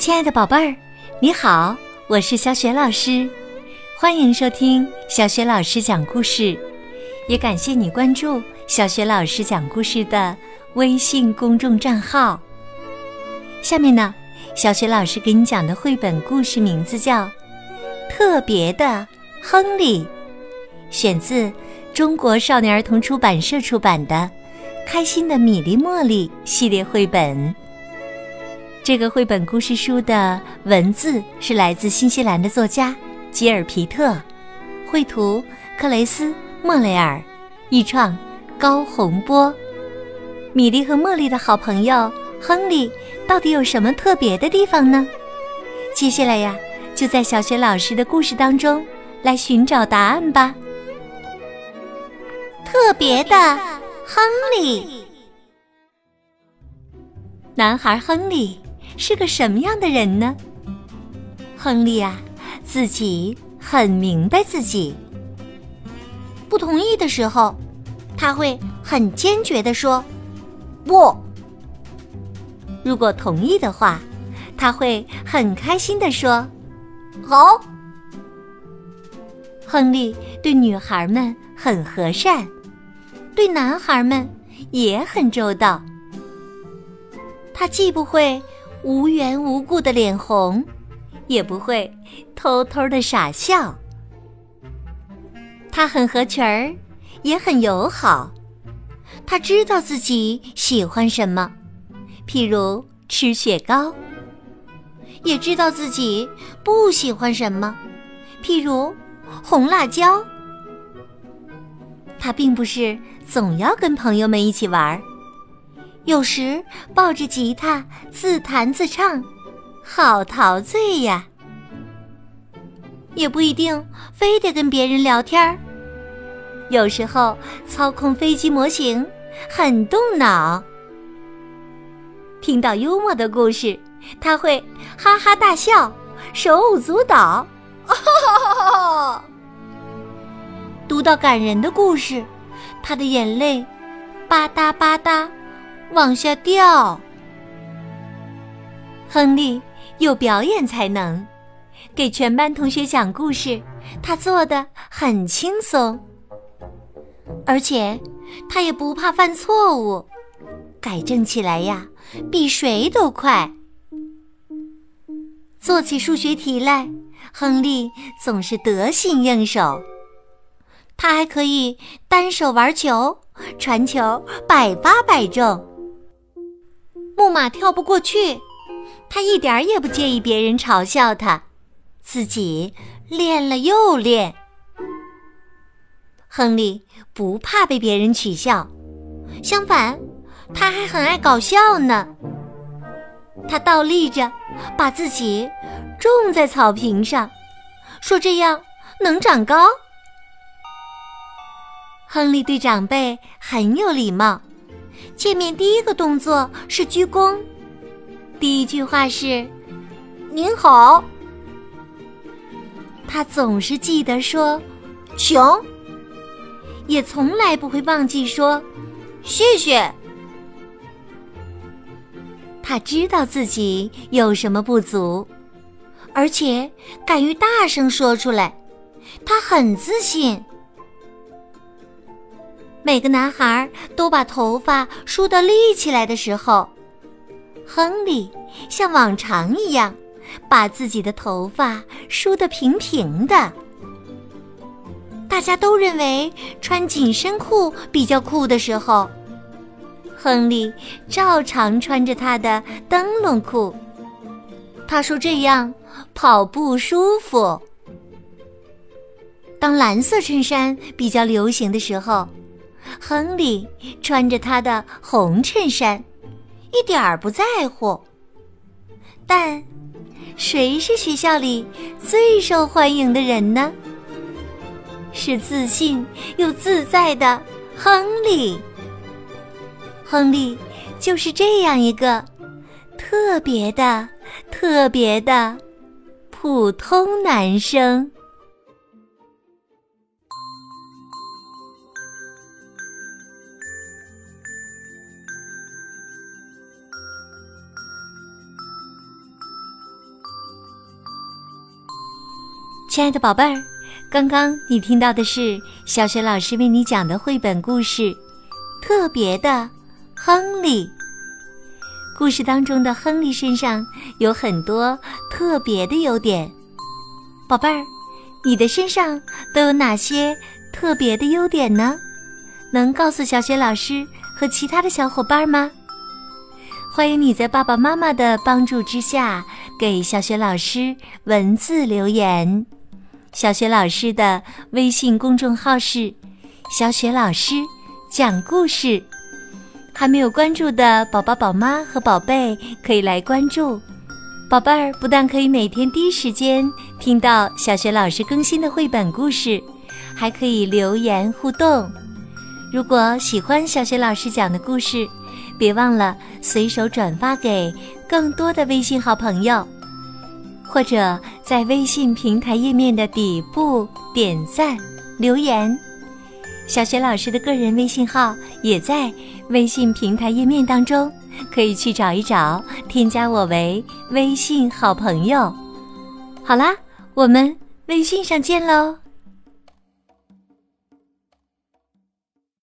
亲爱的宝贝儿，你好，我是小雪老师，欢迎收听小雪老师讲故事，也感谢你关注小雪老师讲故事的微信公众账号。下面呢，小雪老师给你讲的绘本故事名字叫《特别的亨利》，选自中国少年儿童出版社出版的《开心的米粒茉莉》系列绘本。这个绘本故事书的文字是来自新西兰的作家吉尔皮特，绘图克雷斯莫雷尔，译创高洪波。米莉和茉莉的好朋友亨利到底有什么特别的地方呢？接下来呀，就在小学老师的故事当中来寻找答案吧。特别的亨利，男孩亨利。是个什么样的人呢？亨利啊，自己很明白自己。不同意的时候，他会很坚决的说“不”；如果同意的话，他会很开心的说“好”。亨利对女孩们很和善，对男孩们也很周到。他既不会。无缘无故的脸红，也不会偷偷的傻笑。他很合群儿，也很友好。他知道自己喜欢什么，譬如吃雪糕；也知道自己不喜欢什么，譬如红辣椒。他并不是总要跟朋友们一起玩儿。有时抱着吉他自弹自唱，好陶醉呀！也不一定非得跟别人聊天儿。有时候操控飞机模型，很动脑。听到幽默的故事，他会哈哈大笑，手舞足蹈。读到感人的故事，他的眼泪吧嗒吧嗒。往下掉。亨利有表演才能，给全班同学讲故事，他做的很轻松，而且他也不怕犯错误，改正起来呀，比谁都快。做起数学题来，亨利总是得心应手。他还可以单手玩球，传球百发百中。木马跳不过去，他一点儿也不介意别人嘲笑他，自己练了又练。亨利不怕被别人取笑，相反，他还很爱搞笑呢。他倒立着，把自己种在草坪上，说这样能长高。亨利对长辈很有礼貌。见面第一个动作是鞠躬，第一句话是“您好”。他总是记得说“请”，也从来不会忘记说“谢谢”。他知道自己有什么不足，而且敢于大声说出来，他很自信。每个男孩都把头发梳得立起来的时候，亨利像往常一样把自己的头发梳得平平的。大家都认为穿紧身裤比较酷的时候，亨利照常穿着他的灯笼裤。他说这样跑步舒服。当蓝色衬衫比较流行的时候。亨利穿着他的红衬衫，一点儿不在乎。但，谁是学校里最受欢迎的人呢？是自信又自在的亨利。亨利就是这样一个特别的、特别的普通男生。亲爱的宝贝儿，刚刚你听到的是小雪老师为你讲的绘本故事《特别的亨利》。故事当中的亨利身上有很多特别的优点。宝贝儿，你的身上都有哪些特别的优点呢？能告诉小雪老师和其他的小伙伴吗？欢迎你在爸爸妈妈的帮助之下给小雪老师文字留言。小雪老师的微信公众号是“小雪老师讲故事”，还没有关注的宝宝、宝妈和宝贝可以来关注。宝贝儿不但可以每天第一时间听到小雪老师更新的绘本故事，还可以留言互动。如果喜欢小雪老师讲的故事，别忘了随手转发给更多的微信好朋友，或者在微信平台页面的底部点赞留言。小雪老师的个人微信号也在微信平台页面当中，可以去找一找，添加我为微信好朋友。好啦，我们微信上见喽！